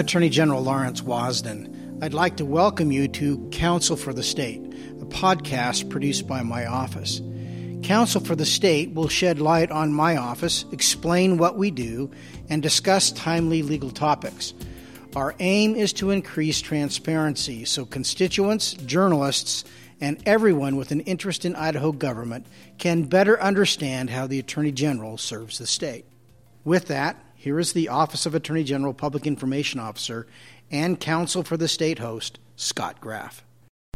Attorney General Lawrence Wasden. I'd like to welcome you to Counsel for the State, a podcast produced by my office. Counsel for the State will shed light on my office, explain what we do, and discuss timely legal topics. Our aim is to increase transparency so constituents, journalists, and everyone with an interest in Idaho government can better understand how the Attorney General serves the state. With that, here is the Office of Attorney General Public Information Officer and Counsel for the State host, Scott Graff.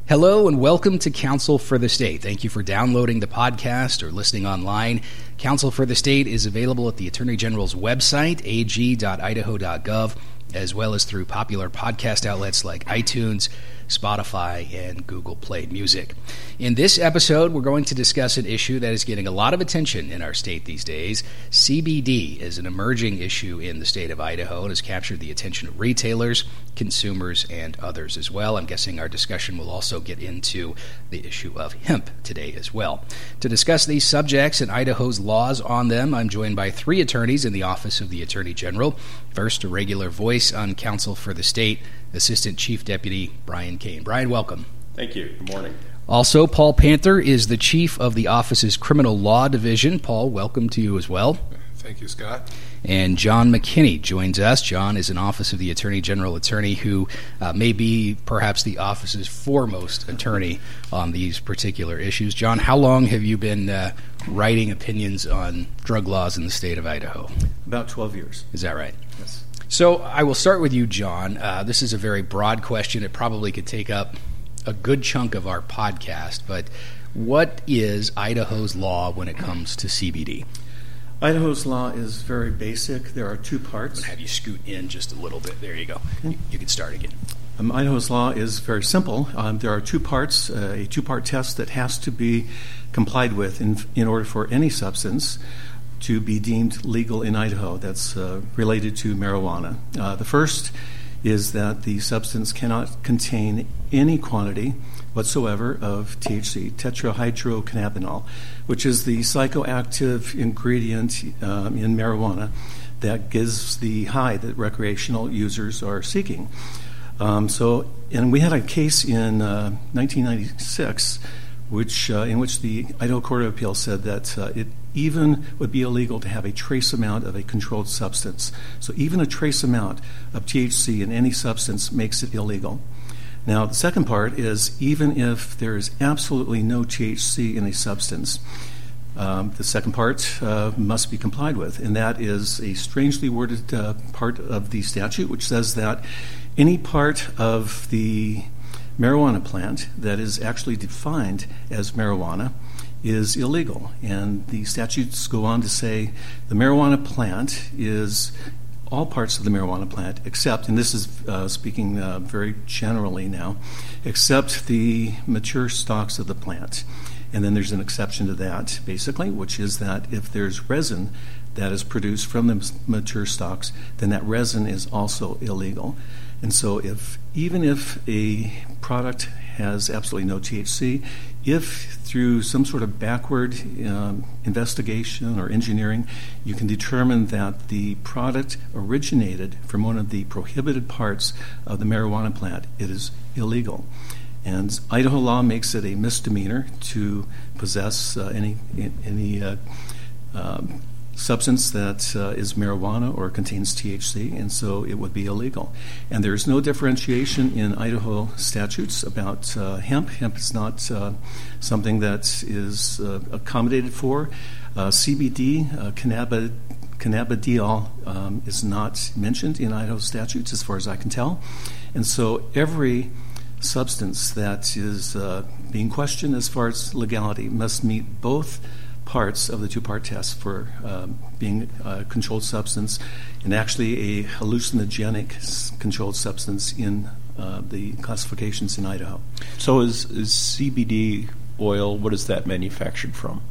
Hello and welcome to Counsel for the State. Thank you for downloading the podcast or listening online. Counsel for the State is available at the Attorney General's website, ag.idaho.gov, as well as through popular podcast outlets like iTunes, Spotify, and Google Play Music. In this episode, we're going to discuss an issue that is getting a lot of attention in our state these days. CBD is an emerging issue in the state of Idaho and has captured the attention of retailers, consumers, and others as well. I'm guessing our discussion will also get into the issue of hemp today as well. To discuss these subjects and Idaho's laws on them, I'm joined by three attorneys in the Office of the Attorney General. First, a regular voice on counsel for the state, Assistant Chief Deputy Brian Kane. Brian, welcome. Thank you. Good morning. Also, Paul Panther is the chief of the office's criminal law division. Paul, welcome to you as well. Thank you, Scott. And John McKinney joins us. John is an Office of the Attorney General attorney who uh, may be perhaps the office's foremost attorney on these particular issues. John, how long have you been uh, writing opinions on drug laws in the state of Idaho? About 12 years. Is that right? Yes. So I will start with you, John. Uh, this is a very broad question. It probably could take up a good chunk of our podcast, but what is Idaho's law when it comes to CBD? Idaho's law is very basic. There are two parts. I'm have you scoot in just a little bit. There you go. You, you can start again. Um, Idaho's law is very simple. Um, there are two parts, uh, a two part test that has to be complied with in, in order for any substance to be deemed legal in Idaho that's uh, related to marijuana. Uh, the first is that the substance cannot contain any quantity whatsoever of THC, tetrahydrocannabinol, which is the psychoactive ingredient um, in marijuana that gives the high that recreational users are seeking. Um, so, and we had a case in uh, 1996, which uh, in which the Idaho Court of Appeal said that uh, it even would be illegal to have a trace amount of a controlled substance. So, even a trace amount of THC in any substance makes it illegal. Now, the second part is even if there is absolutely no THC in a substance, um, the second part uh, must be complied with, and that is a strangely worded uh, part of the statute, which says that any part of the marijuana plant that is actually defined as marijuana is illegal. And the statutes go on to say the marijuana plant is all parts of the marijuana plant, except, and this is uh, speaking uh, very generally now, except the mature stalks of the plant. And then there's an exception to that, basically, which is that if there's resin that is produced from the mature stalks, then that resin is also illegal. And so, if even if a product has absolutely no THC, if through some sort of backward um, investigation or engineering you can determine that the product originated from one of the prohibited parts of the marijuana plant, it is illegal. And Idaho law makes it a misdemeanor to possess uh, any any uh, um, substance that uh, is marijuana or contains THC, and so it would be illegal. And there is no differentiation in Idaho statutes about uh, hemp. Hemp is not uh, something that is uh, accommodated for. Uh, CBD, uh, cannabis, cannabidiol, um, is not mentioned in Idaho statutes, as far as I can tell. And so every substance that is being questioned as far as legality must meet both parts of the two part test for um, being a controlled substance and actually a hallucinogenic controlled substance in uh, the classifications in Idaho. So, is, is CBD oil, what is that manufactured from?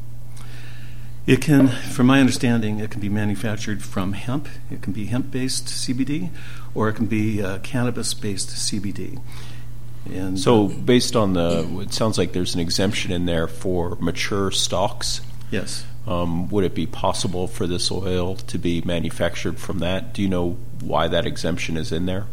It can, from my understanding, it can be manufactured from hemp. It can be hemp based CBD, or it can be uh, cannabis based CBD. And so, based on the, it sounds like there's an exemption in there for mature stalks. Yes. Um, would it be possible for this oil to be manufactured from that? Do you know why that exemption is in there?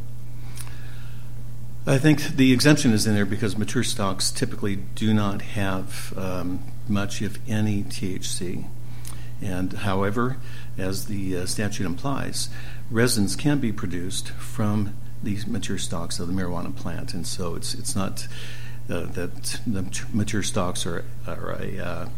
I think the exemption is in there because mature stalks typically do not have um, much, if any, THC. And however, as the uh, statute implies, resins can be produced from these mature stalks of the marijuana plant, and so it's it's not uh, that the mature stalks are are a, uh,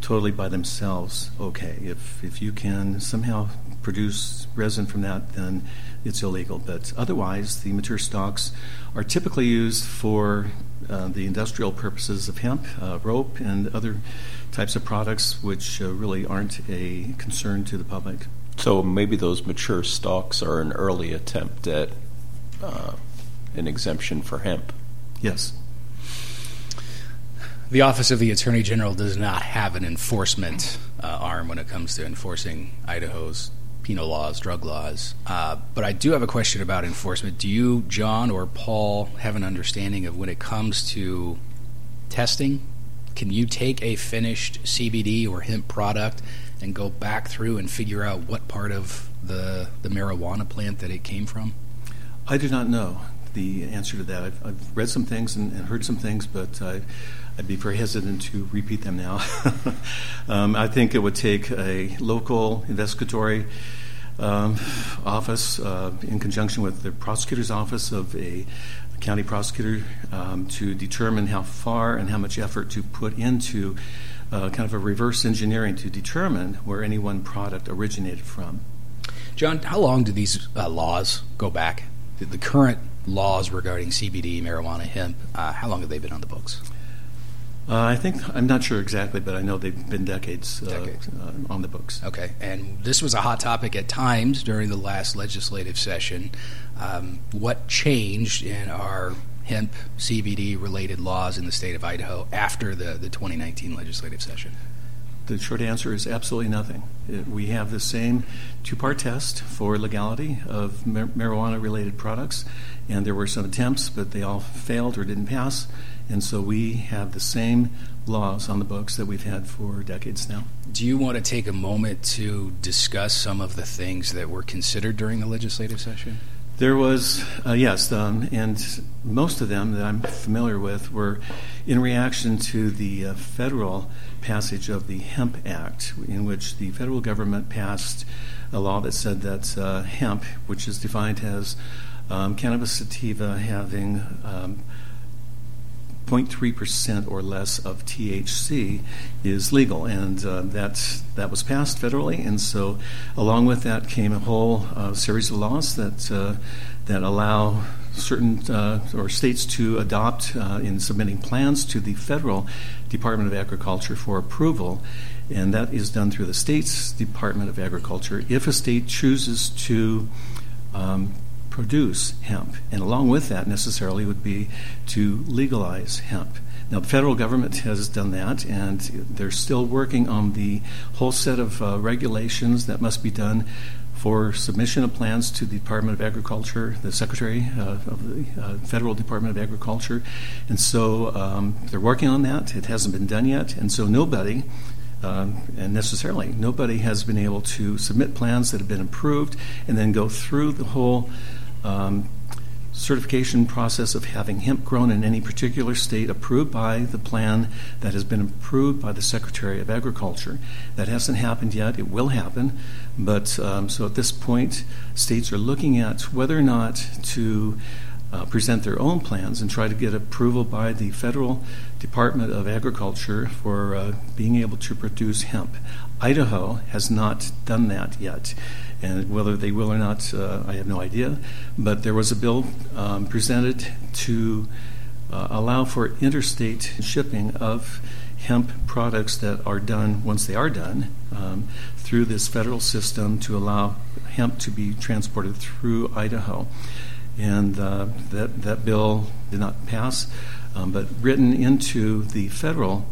totally by themselves okay. If if you can somehow produce resin from that, then it's illegal. But otherwise, the mature stalks are typically used for uh, the industrial purposes of hemp, uh, rope, and other types of products which uh, really aren't a concern to the public. So maybe those mature stalks are an early attempt at uh, an exemption for hemp. Yes. The Office of the Attorney General does not have an enforcement uh, arm when it comes to enforcing Idaho's penal laws, drug laws. Uh, but I do have a question about enforcement. Do you, John or Paul, have an understanding of when it comes to testing? Can you take a finished CBD or hemp product and go back through and figure out what part of the, the marijuana plant that it came from? I do not know the answer to that. I've, I've read some things and, and, heard some things, but I, would be very hesitant to repeat them now. um, I think it would take a local investigatory um, office uh, in conjunction with the prosecutor's office of a county prosecutor um, to determine how far and how much effort to put into uh, kind of a reverse engineering to determine where any one product originated from. John, how long do these uh, laws go back? the, the current laws regarding CBD, marijuana, hemp, uh, how long have they been on the books? Uh, I think I'm not sure exactly, but I know they've been decades, uh, decades. Uh, on the books. Okay, and this was a hot topic at times during the last legislative session. Um, what changed in our hemp CBD related laws in the state of Idaho after the, the 2019 legislative session? The short answer is absolutely nothing. It, we have the same two part test for legality of mar- marijuana related products, and there were some attempts, but they all failed or didn't pass. And so we have the same laws on the books that we've had for decades now. Do you want to take a moment to discuss some of the things that were considered during the legislative session? There was, uh, yes, um, and most of them that I'm familiar with were in reaction to the uh, federal passage of the Hemp Act, in which the federal government passed a law that said that uh, hemp, which is defined as um, cannabis sativa having um, 0.3% or less of THC is legal, and uh, that that was passed federally. And so, along with that came a whole uh, series of laws that uh, that allow certain uh, or states to adopt uh, in submitting plans to the federal Department of Agriculture for approval. And that is done through the state's Department of Agriculture. If a state chooses to um, produce hemp. And along with that, necessarily, would be to legalize hemp. Now, the federal government has done that, and they're still working on the whole set of uh, regulations that must be done for submission of plans to the Department of Agriculture, the Secretary uh, of the uh, Federal Department of Agriculture. And so um, they're working on that. It hasn't been done yet. And so nobody um, and necessarily nobody has been able to submit plans that have been approved and then go through the whole um, certification process of having hemp grown in any particular state approved by the plan that has been approved by the Secretary of Agriculture. That hasn't happened yet. It will happen. But um, so at this point, states are looking at whether or not to uh, present their own plans and try to get approval by the federal Department of Agriculture for uh, being able to produce hemp. Idaho has not done that yet. And whether they will or not, uh, I have no idea. But there was a bill um, presented to uh, allow for interstate shipping of hemp products that are done once they are done um, through this federal system to allow hemp to be transported through Idaho. And uh, that, that bill did not pass, um, but written into the federal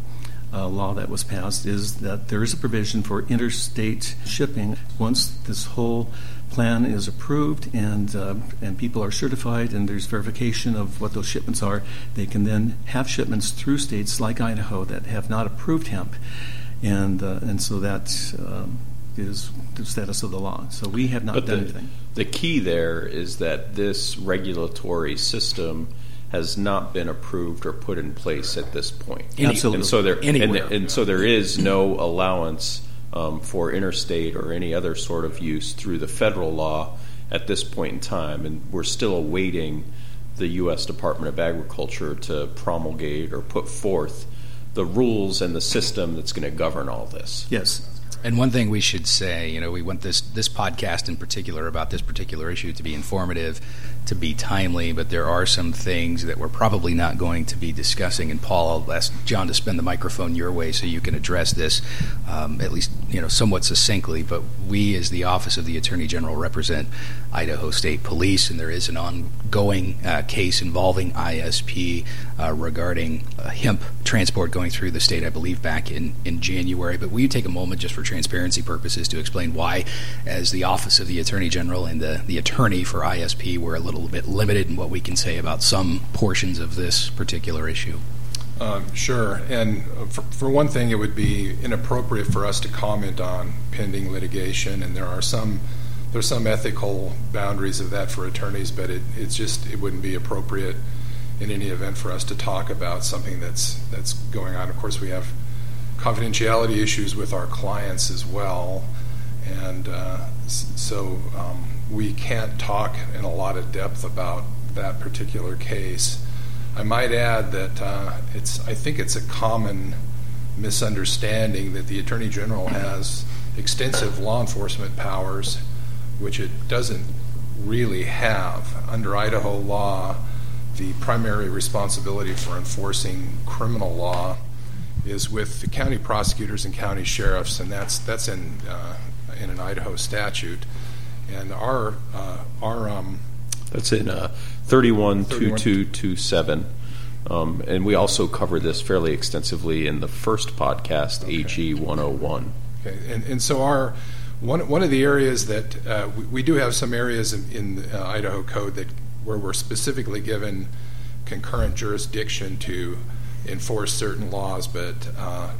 uh, law that was passed is that there is a provision for interstate shipping once this whole plan is approved and uh, and people are certified and there's verification of what those shipments are. They can then have shipments through states like Idaho that have not approved hemp, and uh, and so that um, is the status of the law. So we have not but done the, anything. The key there is that this regulatory system has not been approved or put in place at this point. Absolutely. And so there, Anywhere. And, and so there is no allowance um, for interstate or any other sort of use through the federal law at this point in time, and we're still awaiting the U.S. Department of Agriculture to promulgate or put forth the rules and the system that's going to govern all this. Yes. And one thing we should say, you know, we want this this podcast in particular about this particular issue to be informative, to be timely, but there are some things that we're probably not going to be discussing. And Paul, I'll ask John to spend the microphone your way so you can address this, um, at least you know somewhat succinctly. But we, as the Office of the Attorney General, represent Idaho State Police, and there is an ongoing uh, case involving ISP uh, regarding uh, hemp transport going through the state. I believe back in in January. But will you take a moment just for transparency purposes to explain why, as the Office of the Attorney General and the, the attorney for ISP, we're a little bit limited in what we can say about some portions of this particular issue. Um, sure. And for, for, one thing, it would be inappropriate for us to comment on pending litigation, and there are some there's some ethical boundaries of that for attorneys, but it, it's just it wouldn't be appropriate in any event for us to talk about something that's that's going on. Of course, we have confidentiality issues with our clients as well, and uh, so um, we can't talk in a lot of depth about that particular case. I might add that uh, it's I think it's a common misunderstanding that the Attorney General has extensive law enforcement powers, which it doesn't really have. Under Idaho law, the primary responsibility for enforcing criminal law is with the county prosecutors and county sheriffs, and that's that's in uh, in an Idaho statute. And our uh, our um, that's in uh, thirty-one two two two seven. Um, and we also cover this fairly extensively in the first podcast, okay. AG 101. Okay, and, and so our one one of the areas that uh, we, we, do have some areas in, in the uh, Idaho code that where we're specifically given concurrent jurisdiction to enforce certain laws, but uh,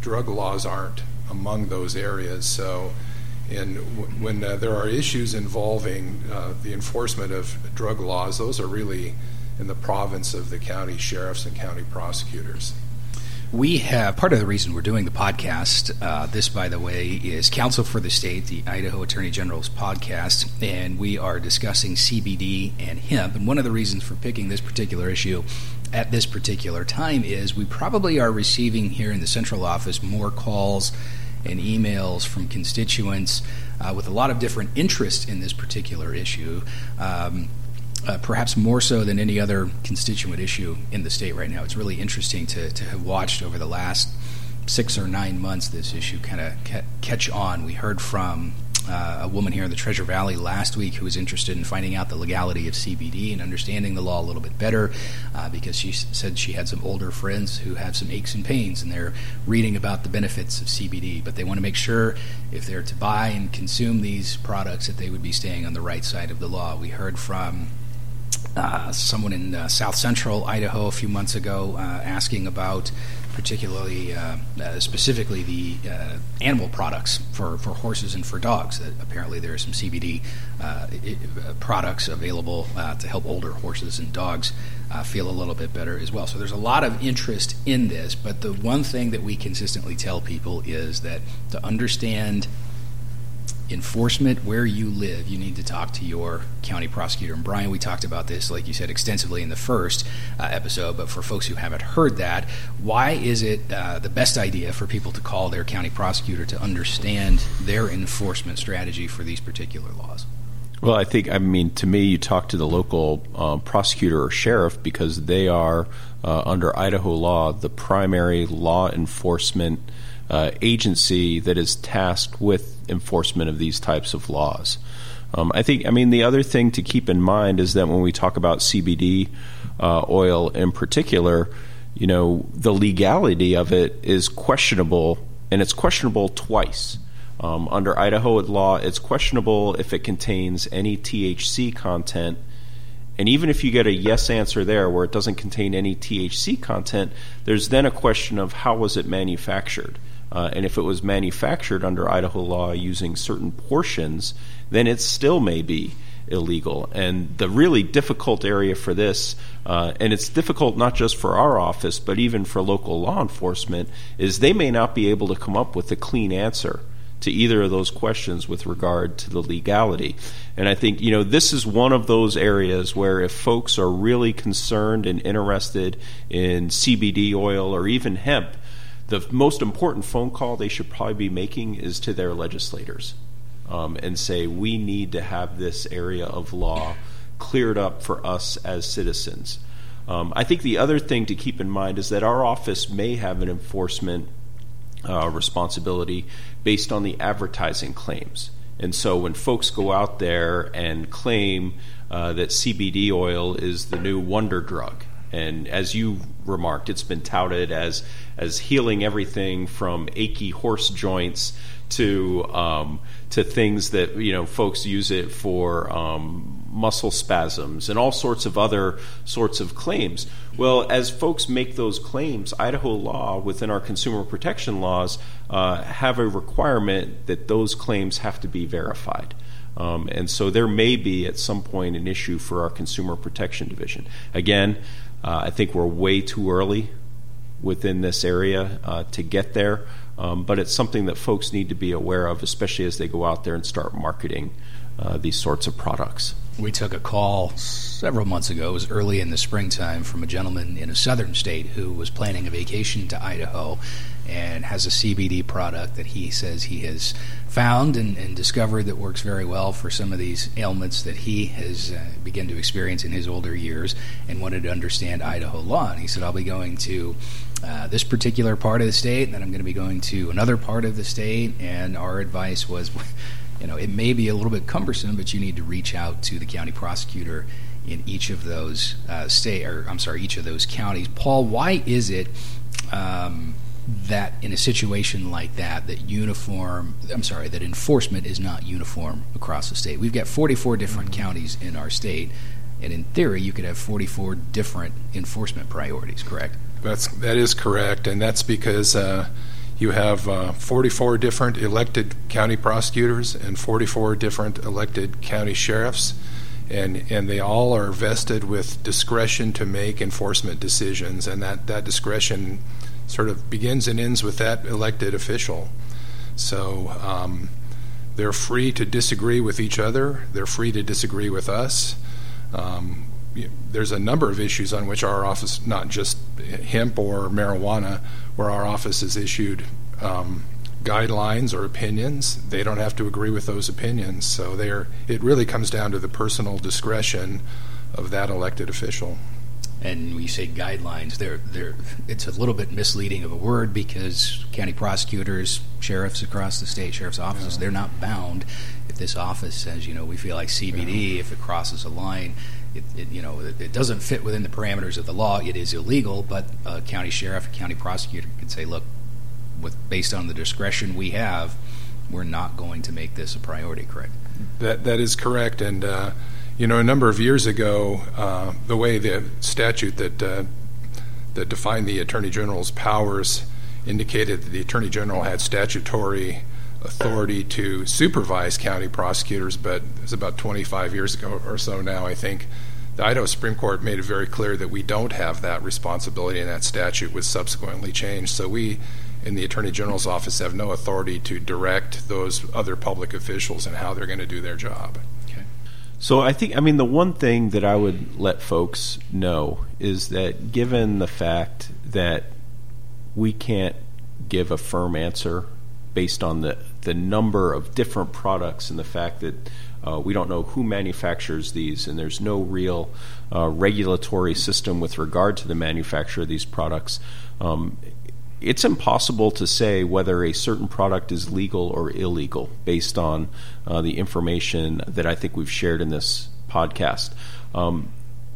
drug laws aren't among those areas. So, in, when uh, there are issues involving uh, the enforcement of drug laws, those are really in the province of the county sheriffs and county prosecutors. We have part of the reason we're doing the podcast. Uh, this, by the way, is Counsel for the State, the Idaho Attorney General's podcast, and we are discussing CBD and hemp. And one of the reasons for picking this particular issue at this particular time is we probably are receiving here in the central office more calls and emails from constituents uh, with a lot of different interest in this particular issue. Um, uh, perhaps more so than any other constituent issue in the state right now. It's really interesting to, to have watched over the last six or nine months this issue kind of ca- catch on. We heard from uh, a woman here in the Treasure Valley last week who was interested in finding out the legality of CBD and understanding the law a little bit better uh, because she s- said she had some older friends who have some aches and pains and they're reading about the benefits of CBD, but they want to make sure if they're to buy and consume these products that they would be staying on the right side of the law. We heard from uh, someone in uh, south central Idaho a few months ago uh, asking about, particularly, uh, uh, specifically, the animal products for, for horses and for dogs. That apparently there are some CBD products available to help older horses and dogs feel a little bit better as well. So there's a lot of interest in this, but the one thing that we consistently tell people is that to understand enforcement where you live, you need to talk to your county prosecutor. And Brian, we talked about this, like you said, extensively in the first uh, episode. But for folks who haven't heard that, why is it uh, the best idea for people to call their county prosecutor to understand their enforcement strategy for these particular laws? Well, I think, I mean, to me, you talk to the local uh, prosecutor or sheriff because they are, uh, under Idaho law, the primary law enforcement uh, agency that is tasked with enforcement of these types of laws. Um, I think, I mean, the other thing to keep in mind is that when we talk about CBD uh, oil in particular, you know, the legality of it is questionable, and it's questionable twice. Um, under Idaho law, it's questionable if it contains any THC content. And even if you get a yes answer there where it doesn't contain any THC content, there's then a question of how was it manufactured? Uh, and if it was manufactured under Idaho law using certain portions, then it still may be illegal. And the really difficult area for this, uh, and it's difficult not just for our office, but even for local law enforcement, is they may not be able to come up with a clean answer to either of those questions with regard to the legality. And I think, you know, this is one of those areas where if folks are really concerned and interested in CBD oil or even hemp, the most important phone call they should probably be making is to their legislators um, and say, we need to have this area of law cleared up for us as citizens. Um, I think the other thing to keep in mind is that our office may have an enforcement uh, responsibility based on the advertising claims. And so when folks go out there and claim uh, that CBD oil is the new wonder drug, and as you remarked, it's been touted as as healing everything from achy horse joints to um, to things that you know folks use it for um, muscle spasms and all sorts of other sorts of claims. Well, as folks make those claims, Idaho law within our consumer protection laws uh, have a requirement that those claims have to be verified. Um, and so there may be at some point an issue for our consumer protection division. Again, uh, I think we're way too early within this area uh, to get there, um, but it's something that folks need to be aware of, especially as they go out there and start marketing uh, these sorts of products. We took a call several months ago, it was early in the springtime, from a gentleman in a southern state who was planning a vacation to Idaho and has a CBD product that he says he has found and, and discovered that works very well for some of these ailments that he has uh, begun to experience in his older years and wanted to understand Idaho law. And he said, I'll be going to uh, this particular part of the state, and then I'm going to be going to another part of the state. And our advice was, you know, it may be a little bit cumbersome, but you need to reach out to the county prosecutor in each of those uh, state, or I'm sorry, each of those counties. Paul, why is it um, that in a situation like that, that uniform, I'm sorry, that enforcement is not uniform across the state? We've got 44 different mm-hmm. counties in our state, and in theory, you could have 44 different enforcement priorities. Correct? That's that is correct, and that's because. Uh, you have uh, 44 different elected county prosecutors and 44 different elected county sheriffs, and, and they all are vested with discretion to make enforcement decisions, and that, that discretion sort of begins and ends with that elected official. So um, they're free to disagree with each other, they're free to disagree with us. Um, there's a number of issues on which our office, not just hemp or marijuana, where our office has issued um, guidelines or opinions. They don't have to agree with those opinions. So they it really comes down to the personal discretion of that elected official. And when you say guidelines, they're, they're, it's a little bit misleading of a word because county prosecutors, sheriffs across the state, sheriff's offices, yeah. they're not bound. If this office says, you know, we feel like CBD, yeah. if it crosses a line, it, it, you know, it, it, doesn't fit within the parameters of the law. It is illegal, but a county sheriff, a county prosecutor can say, look, with based on the discretion we have, we're not going to make this a priority. Correct? That that is correct. And uh, you know, a number of years ago, uh, the way the statute that uh, that defined the attorney general's powers indicated that the attorney general had statutory authority to supervise county prosecutors, but it's about 25 years ago or so now, I think. The Idaho Supreme Court made it very clear that we don't have that responsibility, and that statute was subsequently changed. So we, in the Attorney General's office, have no authority to direct those other public officials and how they're going to do their job. So I think, I mean, the one thing that I would let folks know is that given the fact that we can't give a firm answer based on the the number of different products and the fact that uh, we don't know who manufactures these, and there's no real uh, regulatory system with regard to the manufacture of these products. Um, it's impossible to say whether a certain product is legal or illegal based on uh, the information that I think we've shared in this podcast. Um,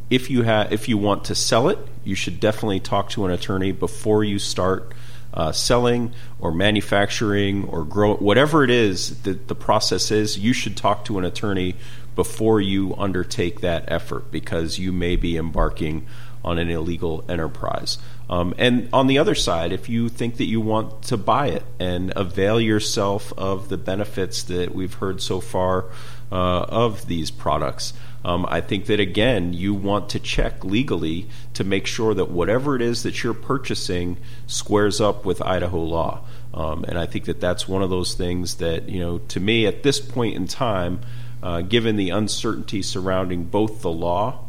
if you ha- if you want to sell it, you should definitely talk to an attorney before you start uh, selling or manufacturing or grow whatever it is that the process is, you should talk to an attorney before you undertake that effort because you may be embarking on an illegal enterprise. Um, and on the other side, if you think that you want to buy it and avail yourself of the benefits that we've heard so far uh, of these products, um, I think that again, you want to check legally to make sure that whatever it is that you're purchasing squares up with Idaho law. Um, and I think that that's one of those things that, you know, to me at this point in time, uh, given the uncertainty surrounding both the law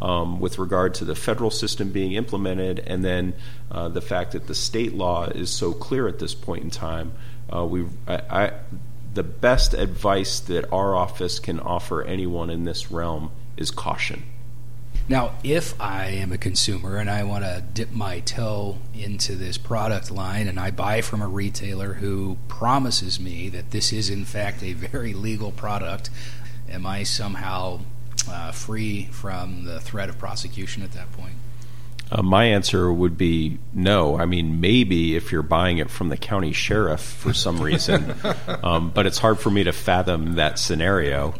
um, with regard to the federal system being implemented and then uh, the fact that the state law is so clear at this point in time, uh, we I, I, the best advice that our office can offer anyone in this realm is caution. Now, if I am a consumer and I want to dip my toe into this product line and I buy from a retailer who promises me that this is, in fact, a very legal product, am I somehow uh, free from the threat of prosecution at that point? Uh, my answer would be no. I mean, maybe if you're buying it from the county sheriff for some reason, um, but it's hard for me to fathom that scenario.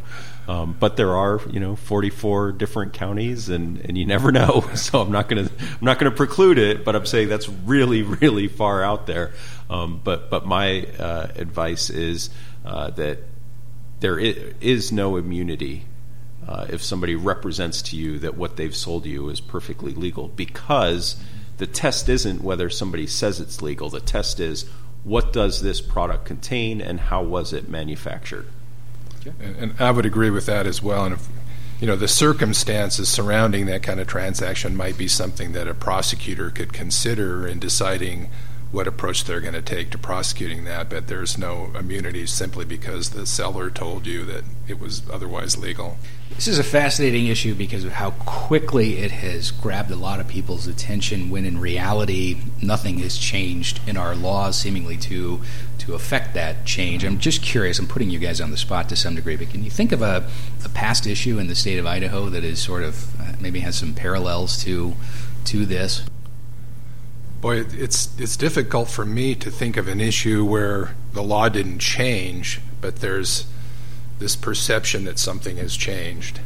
Um, but there are, you know, 44 different counties, and, and you never know. So I'm not going to I'm not going to preclude it, but I'm saying that's really really far out there. Um, but but my uh, advice is uh, that there is no immunity uh, if somebody represents to you that what they've sold you is perfectly legal because the test isn't whether somebody says it's legal. The test is what does this product contain and how was it manufactured? And, and, I would agree with that as well. And if you know the circumstances surrounding that kind of transaction might be something that a prosecutor could consider in deciding what approach they're going to take to prosecuting that, but there's no immunity simply because the seller told you that it was otherwise legal. This is a fascinating issue because of how quickly it has grabbed a lot of people's attention when in reality nothing has changed in our laws seemingly to to affect that change. I'm just curious, I'm putting you guys on the spot to some degree, but can you think of a, a past issue in the state of Idaho that is sort of uh, maybe has some parallels to to this? Boy, it's it's difficult for me to think of an issue where the law didn't change, but there's this perception that something has changed.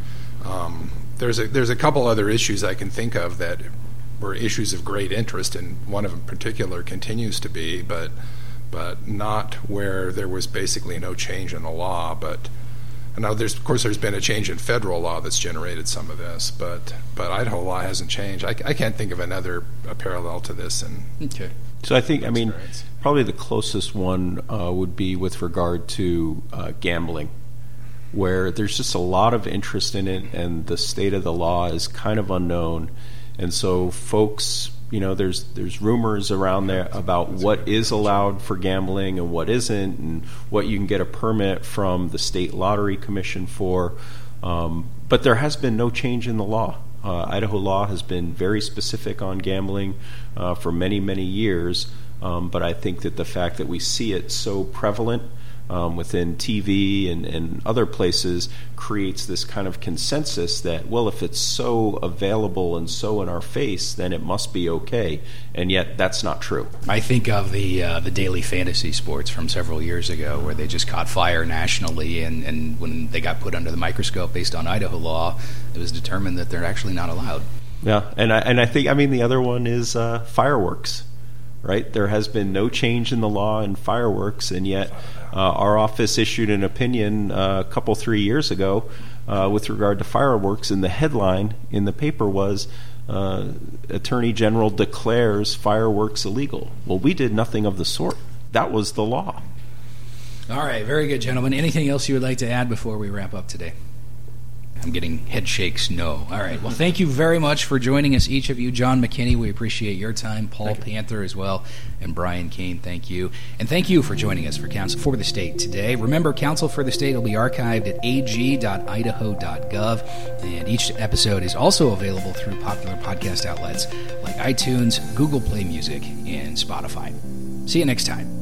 Um, there's a there's a couple other issues I can think of that were issues of great interest, and one of them in particular continues to be, but but not where there was basically no change in the law, but now, there's of course there's been a change in federal law that's generated some of this, but but Idaho law hasn't changed. I, I can't think of another parallel to this. And okay, so I think I mean probably the closest one uh, would be with regard to uh, gambling, where there's just a lot of interest in it, and the state of the law is kind of unknown, and so folks you know there's there's rumors around there about what is allowed for gambling and what isn't, and what you can get a permit from the state lottery commission for. Um, but there has been no change in the law. Uh, Idaho law has been very specific on gambling uh, for many many years. Um, but I think that the fact that we see it so prevalent um, within TV and, and other places creates this kind of consensus that, well, if it's so available and so in our face, then it must be okay. And yet, that's not true. I think of the uh, the daily fantasy sports from several years ago, where they just caught fire nationally, and, and when they got put under the microscope based on Idaho law, it was determined that they're actually not allowed. Yeah, and I and I think I mean the other one is uh, fireworks right? There has been no change in the law in fireworks, and yet uh, our office issued an opinion uh, a couple, three years ago uh, with regard to fireworks, and the headline in the paper was uh, Attorney General declares fireworks illegal. Well, we did nothing of the sort. That was the law. All right, very good, gentlemen. Anything else you would like to add before we wrap up today? I'm getting head shakes. No. All right. Well, thank you very much for joining us, each of you. John McKinney, we appreciate your time. Paul Panther as well, and Brian Kane. Thank you, and thank you for joining us for Counsel for the State today. Remember, Counsel for the State will be archived at ag.idaho.gov, and each episode is also available through popular podcast outlets like iTunes, Google Play Music, and Spotify. See you next time.